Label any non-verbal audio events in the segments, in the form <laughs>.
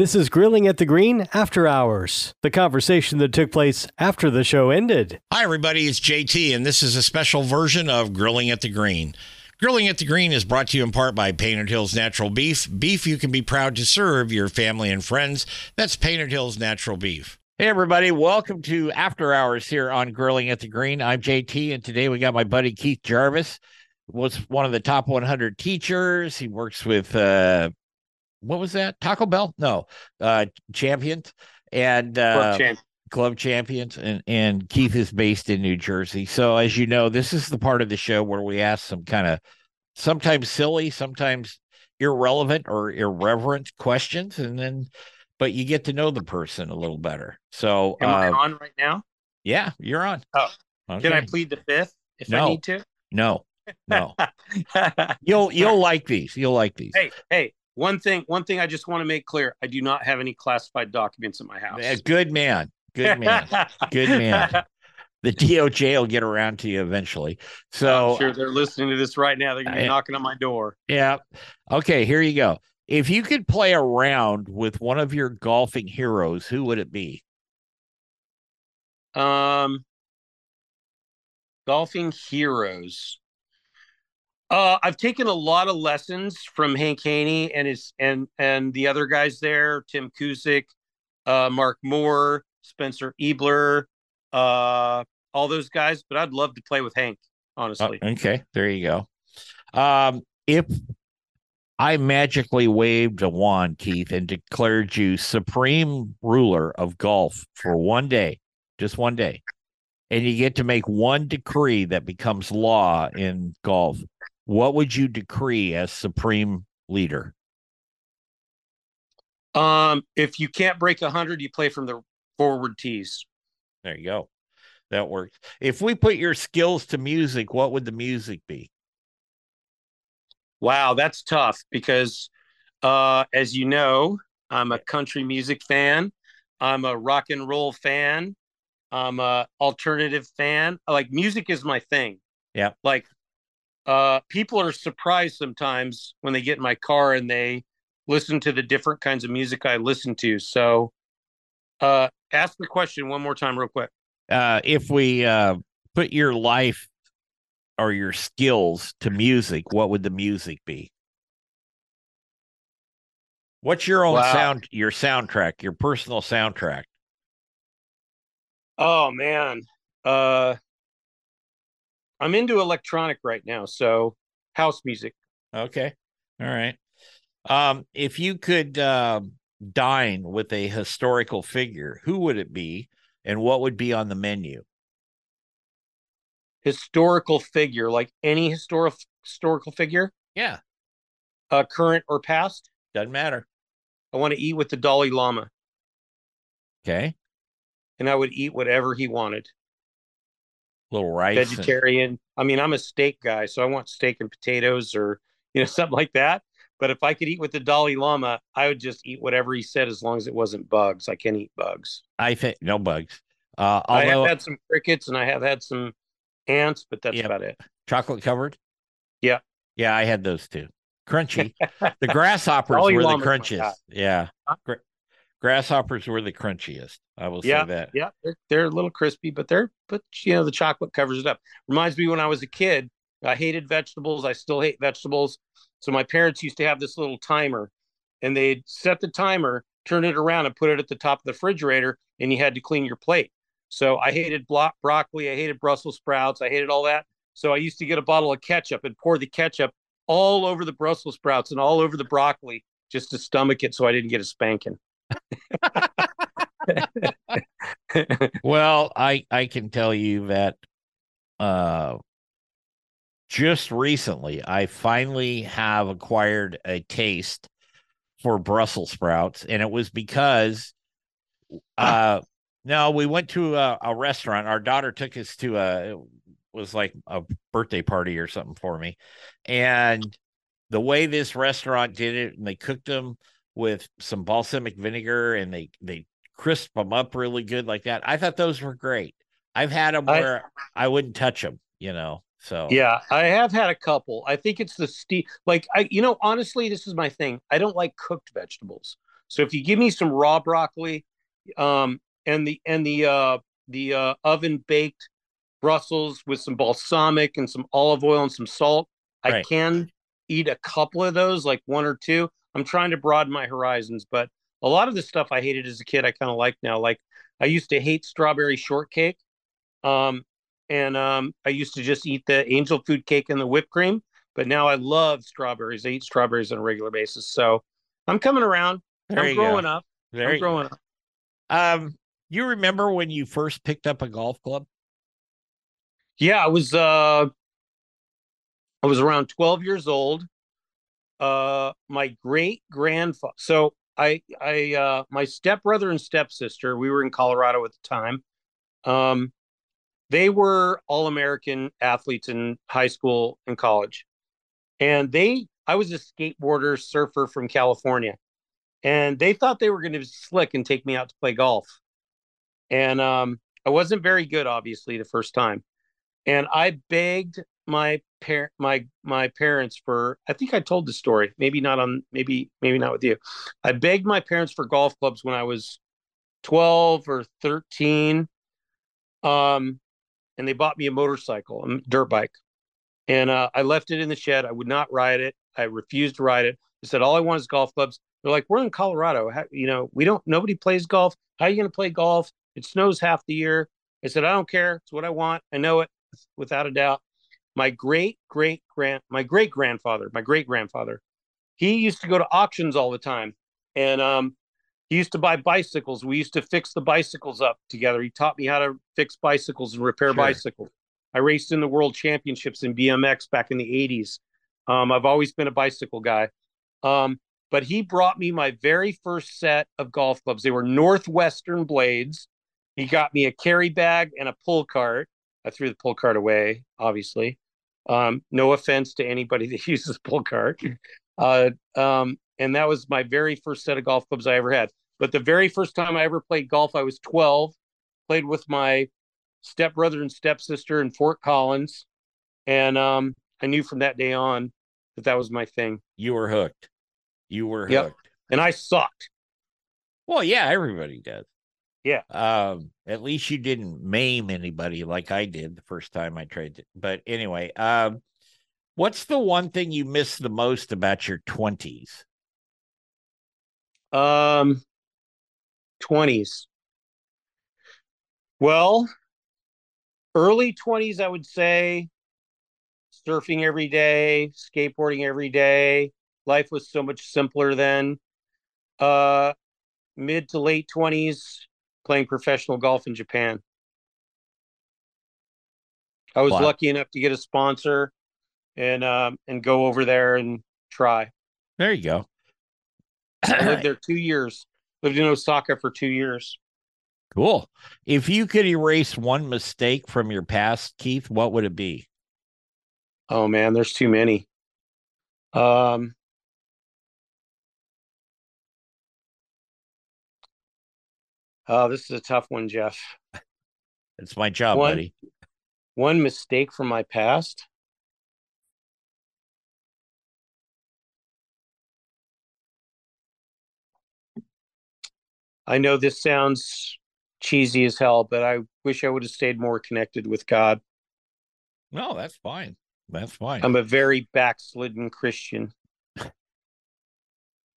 This is Grilling at the Green After Hours, the conversation that took place after the show ended. Hi, everybody. It's JT, and this is a special version of Grilling at the Green. Grilling at the Green is brought to you in part by Painted Hills Natural Beef. Beef you can be proud to serve your family and friends. That's Painted Hills Natural Beef. Hey, everybody. Welcome to After Hours here on Grilling at the Green. I'm JT, and today we got my buddy Keith Jarvis. Was one of the top 100 teachers. He works with uh, what was that? Taco Bell? No, uh, champions and uh, club, champ- club champions. And and Keith is based in New Jersey. So as you know, this is the part of the show where we ask some kind of sometimes silly, sometimes irrelevant or irreverent questions, and then but you get to know the person a little better. So am uh, I on right now? Yeah, you're on. Oh, okay. can I plead the fifth if no. I need to? No, no. <laughs> you'll you'll like these. You'll like these. Hey, hey, one thing, one thing I just want to make clear: I do not have any classified documents in my house. Good man, good man, good man. <laughs> The DOJ will get around to you eventually. So I'm sure they're listening to this right now. They're gonna be knocking on my door. Yeah. Okay, here you go. If you could play a round with one of your golfing heroes, who would it be? Um, golfing heroes. Uh, I've taken a lot of lessons from Hank Haney and his and and the other guys there, Tim Cusick, uh, Mark Moore, Spencer Ebler, uh, all those guys. But I'd love to play with Hank, honestly. Uh, okay, there you go. Um, if I magically waved a wand, Keith, and declared you supreme ruler of golf for one day, just one day, and you get to make one decree that becomes law in golf, what would you decree as supreme leader? Um, if you can't break a hundred, you play from the forward tees. There you go. That works. If we put your skills to music, what would the music be? Wow, that's tough because uh as you know, I'm a country music fan. I'm a rock and roll fan. I'm a alternative fan. Like music is my thing. Yeah. Like uh, people are surprised sometimes when they get in my car and they listen to the different kinds of music I listen to. So, uh, ask the question one more time, real quick. Uh, if we uh, put your life or your skills to music, what would the music be? What's your own wow. sound, your soundtrack, your personal soundtrack? Oh man. Uh I'm into electronic right now, so house music. Okay. All right. Um, if you could uh, dine with a historical figure, who would it be and what would be on the menu? Historical figure, like any historical historical figure? Yeah. Uh, current or past? Doesn't matter. I want to eat with the Dalai Lama. Okay. And I would eat whatever he wanted little rice vegetarian. And... i mean i'm a steak guy so i want steak and potatoes or you know <laughs> something like that. But if i could eat with the dalai lama i would just eat whatever he said as long as it wasn't bugs. I can't eat bugs. I think no bugs. Uh although... i have had some crickets and i have had some ants but that's yep. about it. Chocolate covered? Yeah. Yeah i had those too. Crunchy. <laughs> The grasshoppers were the crunchiest. yeah grasshoppers were the crunchiest I will yeah, say that. Yeah, they're, they're a little crispy, but they're but you know the chocolate covers it up. Reminds me when I was a kid, I hated vegetables. I still hate vegetables. So my parents used to have this little timer, and they'd set the timer, turn it around, and put it at the top of the refrigerator, and you had to clean your plate. So I hated blo- broccoli. I hated Brussels sprouts. I hated all that. So I used to get a bottle of ketchup and pour the ketchup all over the Brussels sprouts and all over the broccoli just to stomach it so I didn't get a spanking. <laughs> well, I I can tell you that uh just recently I finally have acquired a taste for Brussels sprouts and it was because <laughs> uh no, we went to a, a restaurant. Our daughter took us to a was like a birthday party or something for me. And the way this restaurant did it, and they cooked them with some balsamic vinegar and they they crisp them up really good like that. I thought those were great. I've had them where I, I wouldn't touch them, you know. So yeah, I have had a couple. I think it's the steam. Like I, you know, honestly, this is my thing. I don't like cooked vegetables. So if you give me some raw broccoli, um, and the and the uh the uh oven baked Brussels with some balsamic and some olive oil and some salt. Right. I can eat a couple of those, like one or two. I'm trying to broaden my horizons, but a lot of the stuff I hated as a kid, I kind of like now. Like I used to hate strawberry shortcake. Um, and um, I used to just eat the angel food cake and the whipped cream, but now I love strawberries. I eat strawberries on a regular basis. So I'm coming around. There I'm growing go. up. There I'm growing go. up. Um, you remember when you first picked up a golf club? Yeah, I was uh I was around 12 years old. Uh my great grandfather so I I uh my stepbrother and stepsister, we were in Colorado at the time. Um they were all American athletes in high school and college. And they I was a skateboarder surfer from California. And they thought they were going to be slick and take me out to play golf. And um I wasn't very good obviously the first time and I begged my parent my my parents for I think I told the story maybe not on maybe maybe not with you. I begged my parents for golf clubs when I was 12 or 13 um and they bought me a motorcycle a dirt bike. And uh, I left it in the shed. I would not ride it. I refused to ride it. I said all I want is golf clubs. They're like we're in Colorado. How, you know we don't nobody plays golf. How are you going to play golf? It snows half the year. I said I don't care. It's what I want. I know it without a doubt. My great great grand my great grandfather, my great grandfather, he used to go to auctions all the time, and um, he used to buy bicycles. We used to fix the bicycles up together. He taught me how to fix bicycles and repair sure. bicycles. I raced in the world championships in BMX back in the 80s. Um, I've always been a bicycle guy. Um, but he brought me my very first set of golf clubs. They were Northwestern blades. He got me a carry bag and a pull cart. I threw the pull cart away, obviously. Um, no offense to anybody <laughs> that uses pull cart. Uh, um, and that was my very first set of golf clubs I ever had. But the very first time I ever played golf, I was 12, played with my stepbrother and stepsister in Fort Collins. And um, I knew from that day on that that was my thing. You were hooked. You were hooked. Yep. And I sucked. Well, yeah, everybody does. Yeah. Um, at least you didn't maim anybody like I did the first time I tried it. But anyway, um, what's the one thing you miss the most about your twenties? Um, twenties. Well, early twenties, I would say surfing every day, skateboarding every day. Life was so much simpler then. Uh, mid to late twenties, playing professional golf in Japan. I was wow. lucky enough to get a sponsor and um, and go over there and try. There you go. I lived <clears throat> there two years. Lived in Osaka for two years. Cool. If you could erase one mistake from your past, Keith, what would it be? Oh man, there's too many. Um, Oh, this is a tough one, Jeff. It's my job, one, buddy. One mistake from my past. I know this sounds cheesy as hell, but I wish I would have stayed more connected with God. No, that's fine. That's fine. I'm a very backslidden Christian. <laughs>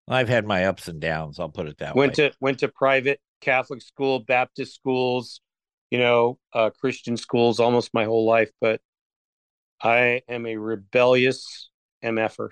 I've had my ups and downs. I'll put it that went way. Went to went to private Catholic school, Baptist schools, you know, uh, Christian schools almost my whole life, but I am a rebellious MFer.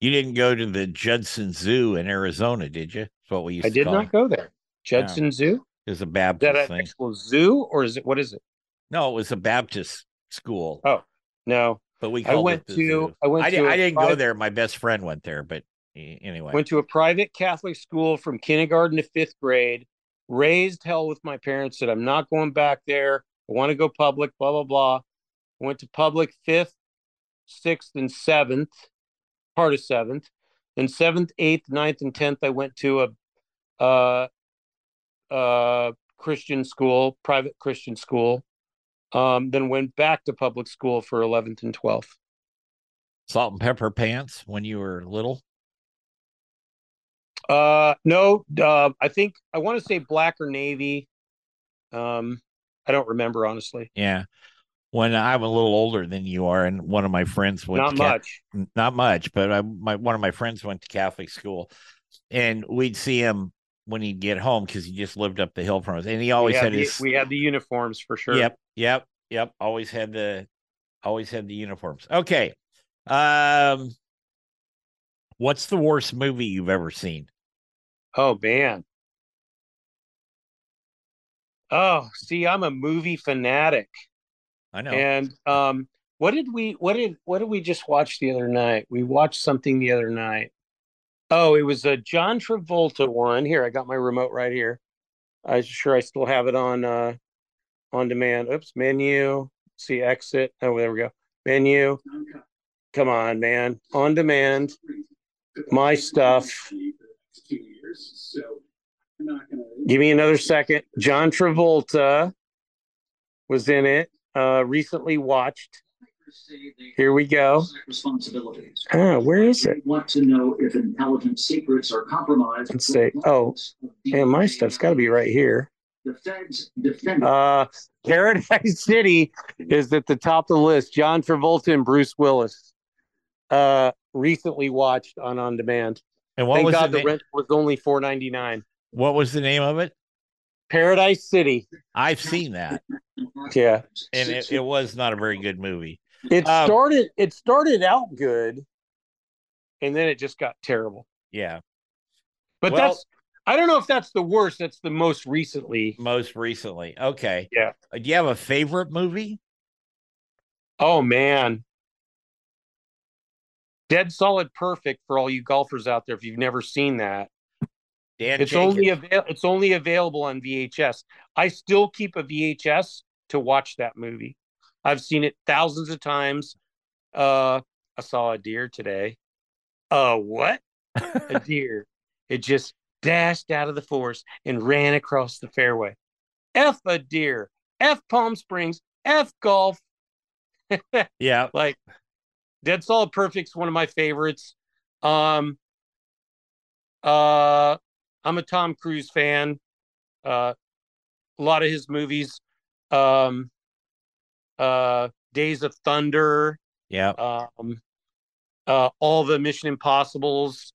You didn't go to the Judson Zoo in Arizona, did you? That's what we used I did not go there. Judson Zoo? Is a Is Baptist that thing. zoo or is it what is it? No, it was a Baptist school, Oh, no. but we I went it to zoo. I went I, to di- a I didn't go there. My best friend went there, but anyway. Went to a private Catholic school from kindergarten to fifth grade. Raised hell with my parents. Said I'm not going back there. I want to go public. Blah blah blah. Went to public fifth, sixth, and seventh. Part of seventh. Then seventh, eighth, ninth, and tenth. I went to a uh uh Christian school, private Christian school. Um, then went back to public school for eleventh and twelfth. Salt and pepper pants when you were little. Uh, no, uh, I think I want to say black or navy. Um, I don't remember honestly. Yeah. When I'm a little older than you are, and one of my friends went Not to much. n- not much, but I, my one of my friends went to Catholic school, and we'd see him when he'd get home because he just lived up the hill from us, and he always had had the, his. we had the uniforms for sure. Yep, yep, yep. Always had the, always had the uniforms. Okay, um, what's the worst movie you've ever seen? Oh man. Oh, see, I'm a movie fanatic. I know. And um, what did we what did what did we just watch the other night? We watched something the other night. Oh, it was a John Travolta one. Here, I got my remote right here. I'm sure I still have it on uh on demand. Oops, menu. See exit. Oh, there we go. Menu. Come on, man. On demand. My stuff. Give me another second. John Travolta was in it. Uh recently watched. Here we go. Responsibilities. Ah, where is it? Want to know if intelligence secrets are compromised. Let's see. Oh, And my stuff's got to be right here. The feds defended. Uh, Paradise <laughs> City is at the top of the list. John Travolta and Bruce Willis. Uh, recently watched on on demand. And what Thank was God the the rent was only four ninety nine. what was the name of it? Paradise City. I've seen that, Yeah, and it, it was not a very good movie. it Um, started. It started out good, and then it just got terrible. Yeah, But Well- that's. I don't know if that's the worst. That's the most recently. most recently. Okay. Yeah. Uh, Do you have a favorite movie? Oh man. Dead solid perfect for all you golfers out there if you've never seen that. Dan It's only avail- it's only available on VHS. I still keep a VHS to watch that movie. I've seen it thousands of times. Uh I saw a deer today. Uh what? A <laughs> deer. It just dashed out of the forest and ran across the fairway. F a deer. F Palm Springs. F golf. <laughs> yeah. like Dead Solid Perfect's one of my favorites. Um uh I'm a Tom Cruise fan. Uh a lot of his movies. Um uh Days of Thunder, Yeah. um uh all the Mission Impossibles.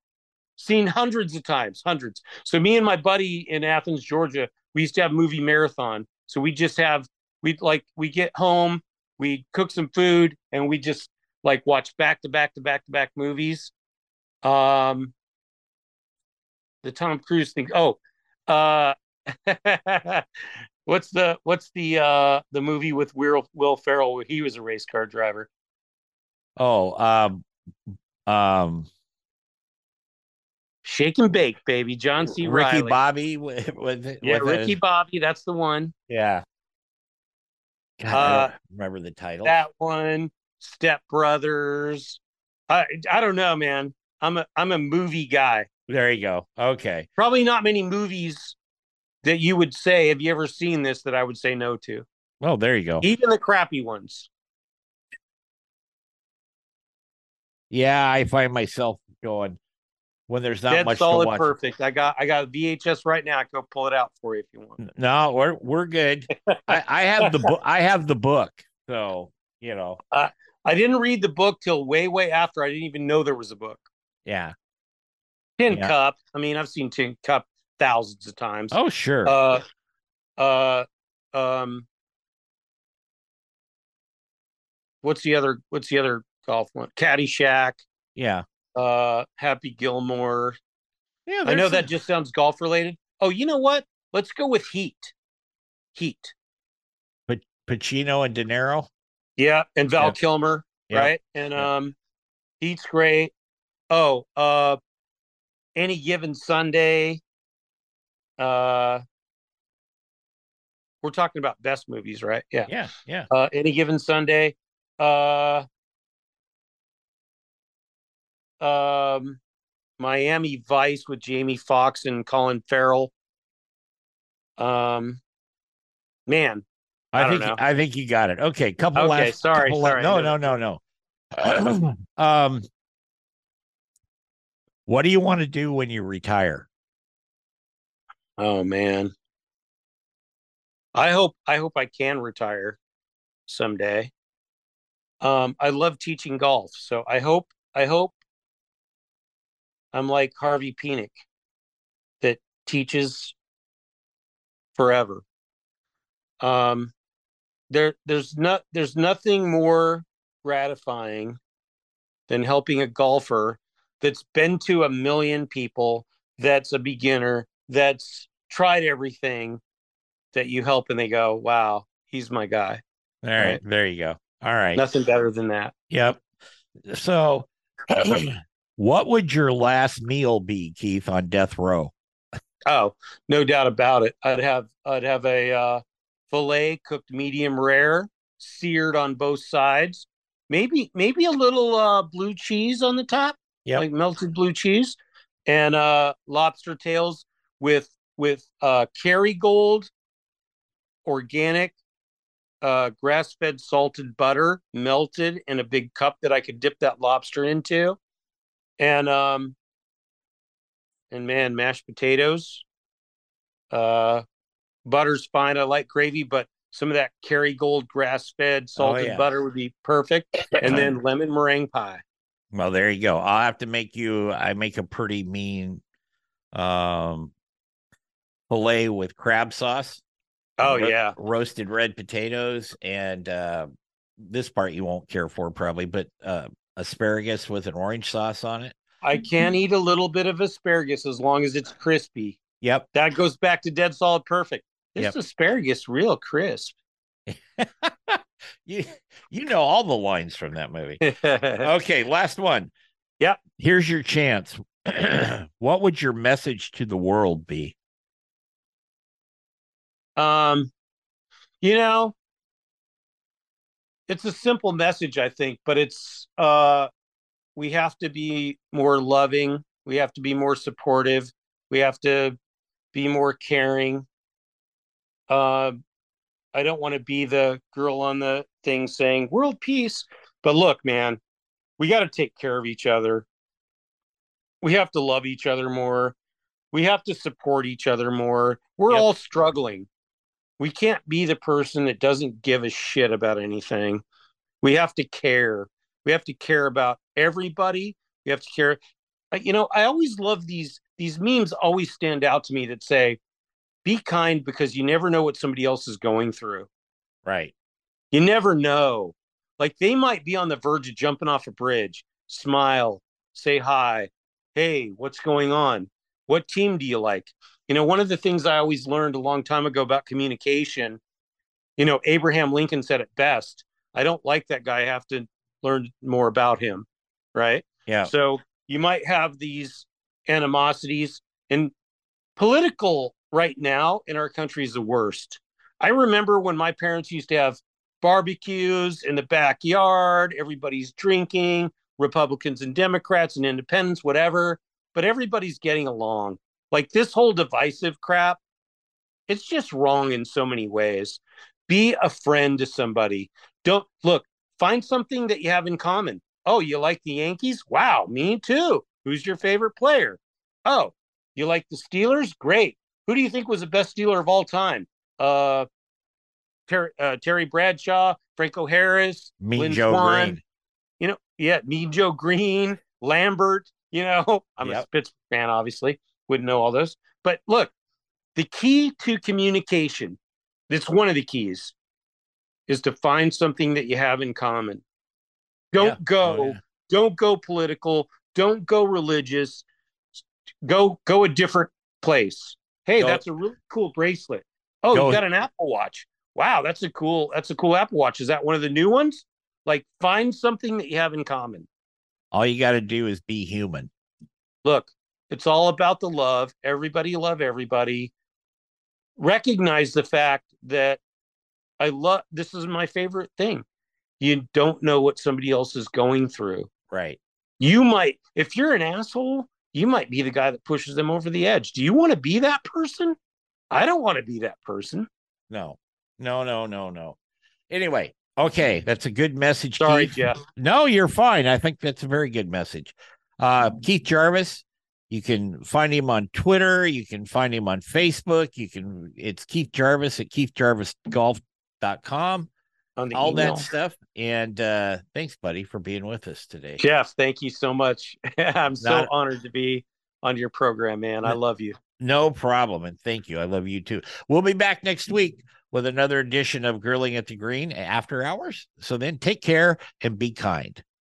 Seen hundreds of times, hundreds. So me and my buddy in Athens, Georgia, we used to have movie marathon. So we just have we like we get home, we cook some food, and we just like watch back to back to back to back movies. Um the Tom Cruise thing. Oh, uh <laughs> what's the what's the uh the movie with Will Will Ferrell where he was a race car driver? Oh, um, um, Shake and Bake, baby. John C. Ricky Reilly. Bobby with, with Yeah, with Ricky his- Bobby, that's the one. yeah. God, I Uh, don't remember the title. That one, Step Brothers. I I don't know, man. I'm a I'm a movie guy. there you go. Okay. Probably not many movies that you would say, have you ever seen this that I would say no to? Well, there you go. Even the crappy ones. Yeah, I find myself going when there's not Dead much solid to watch. perfect. I got I got VHS right now. I go pull it out for you if you want. No, we're we're good. I, I have the <laughs> book. I have the book, so you know. Uh, I didn't read the book till way, way after. I didn't even know there was a book. Yeah. Tin Yeah. Cup. I mean, I've seen Tin Cup thousands of times. Oh, sure. Uh, uh, um, what's the other? What's the other golf one? Caddyshack. yeah. Uh, Happy Gilmore. Yeah. I know that just sounds golf related. Oh, you know what? let's go with Heat. Heat. Pacino and De Niro. Yeah, and Val Yep. Kilmer, Yep. right? And Yep. um Heat's great. Oh, uh any given Sunday. Uh we're talking about best movies, right? Yeah. Yeah, yeah. Uh any given Sunday. Uh um Miami Vice with Jamie Foxx and Colin Farrell. Um man, I I, think know. I think you got it. Okay, couple Okay, last. sorry, couple sorry, no, no. no, no, <clears throat> no. um, what do you want to do when you retire? Oh man. I hope I hope I can retire someday. Um I love teaching golf, so I hope I hope I'm like Harvey Penick that teaches forever. Um there there's not there's nothing more gratifying than helping a golfer that's been to a million people, that's a beginner, that's tried everything that you help and they go, wow, he's my guy. All right, Right. there you go. All right. Nothing better than that. Yep. So, <clears throat> what would your last meal be, Keith, on death row? Oh, no doubt about it. I'd have I'd have a uh, fillet cooked medium rare, seared on both sides. Maybe maybe a little uh, blue cheese on the top, Yep. like melted blue cheese, and uh, lobster tails with with uh, Kerrygold organic uh, grass fed salted butter melted in a big cup that I could dip that lobster into, and um, and man, mashed potatoes. Uh, butter's fine. I like gravy, but some of that Kerrygold grass fed salted yeah. butter would be perfect, and <coughs> then lemon meringue pie. Well, there you go. I'll have to make you. I make a pretty mean um fillet with crab sauce. Oh ro- yeah, roasted red potatoes, and uh this part you won't care for probably, but uh asparagus with an orange sauce on it. I can eat a little bit of asparagus as long as it's crispy. Yep. That goes back to dead solid perfect. This Yep. asparagus real crisp. <laughs> You you know all the lines from that movie. <laughs> Okay, last one. Yep. Here's your chance. <clears throat> what would your message to the world be? um, you know, it's a simple message, I think, but it's uh, we have to be more loving. We have to be more supportive. We have to be more caring. Uh, I don't want to be the girl on the thing saying world peace, but look, man, we got to take care of each other. We have to love each other more. We have to support each other more. We're Yep. all struggling. We can't be the person that doesn't give a shit about anything. We have to care. We have to care about everybody. We have to care. Uh, You know, I always love these these memes always stand out to me that say be kind because you never know what somebody else is going through. Right. You never know. Like they might be on the verge of jumping off a bridge. Smile, say hi. Hey, what's going on? What team do you like? You know, one of the things I always learned a long time ago about communication, you know, Abraham Lincoln said it best. I don't like that guy. I have to learn more about him. Right. Yeah. So you might have these animosities and political right now in our country is the worst. I remember when my parents used to have barbecues in the backyard, everybody's drinking, Republicans and Democrats and independents, whatever, but everybody's getting along. Like this whole divisive crap, it's just wrong in so many ways. Be a friend to somebody. Don't look, find something that you have in common. Oh, you like the Yankees? Wow, me too. Who's your favorite player? Oh, you like the Steelers? Great. Who do you think was the best dealer of all time? Uh, Terry, uh, Terry Bradshaw, Franco Harris, Mean Lynn Joe Swann. Green. You know, yeah, Mean Joe Green, Lambert. You know, <laughs> I'm a Yep. Pittsburgh fan, obviously. Wouldn't know all those. But look, the key to communication, that's one of the keys, is to find something that you have in common. Don't Yeah. go, Oh, yeah. don't go political, don't go religious. Go go a different place. Hey, Go- that's a really cool bracelet. Oh, Go- you got an Apple Watch. Wow, that's a cool that's a cool Apple Watch. Is that one of the new ones? Like find something that you have in common. All you got to do is be human. Look, it's all about the love. Everybody love everybody. Recognize the fact that I love this is my favorite thing. You don't know what somebody else is going through. Right. You might, if you're an asshole, you might be the guy that pushes them over the edge. Do you want to be that person? I don't want to be that person. No. No, no, no, no. Anyway, okay, that's a good message. Sorry, Keith. Jeff. No, you're fine. I think that's a very good message. Uh, Keith Jarvis, you can find him on Twitter. You can find him on Facebook. You can, it's Keith Jarvis at keithjarvisgolf.com, all email. that stuff. And uh, thanks, buddy, for being with us today. Jeff, thank you so much. <laughs> I'm so Not- honored to be on your program, man. I love you. No problem. And thank you. I love you too. We'll be back next week with another edition of Grilling at the Green after hours. So then take care and be kind.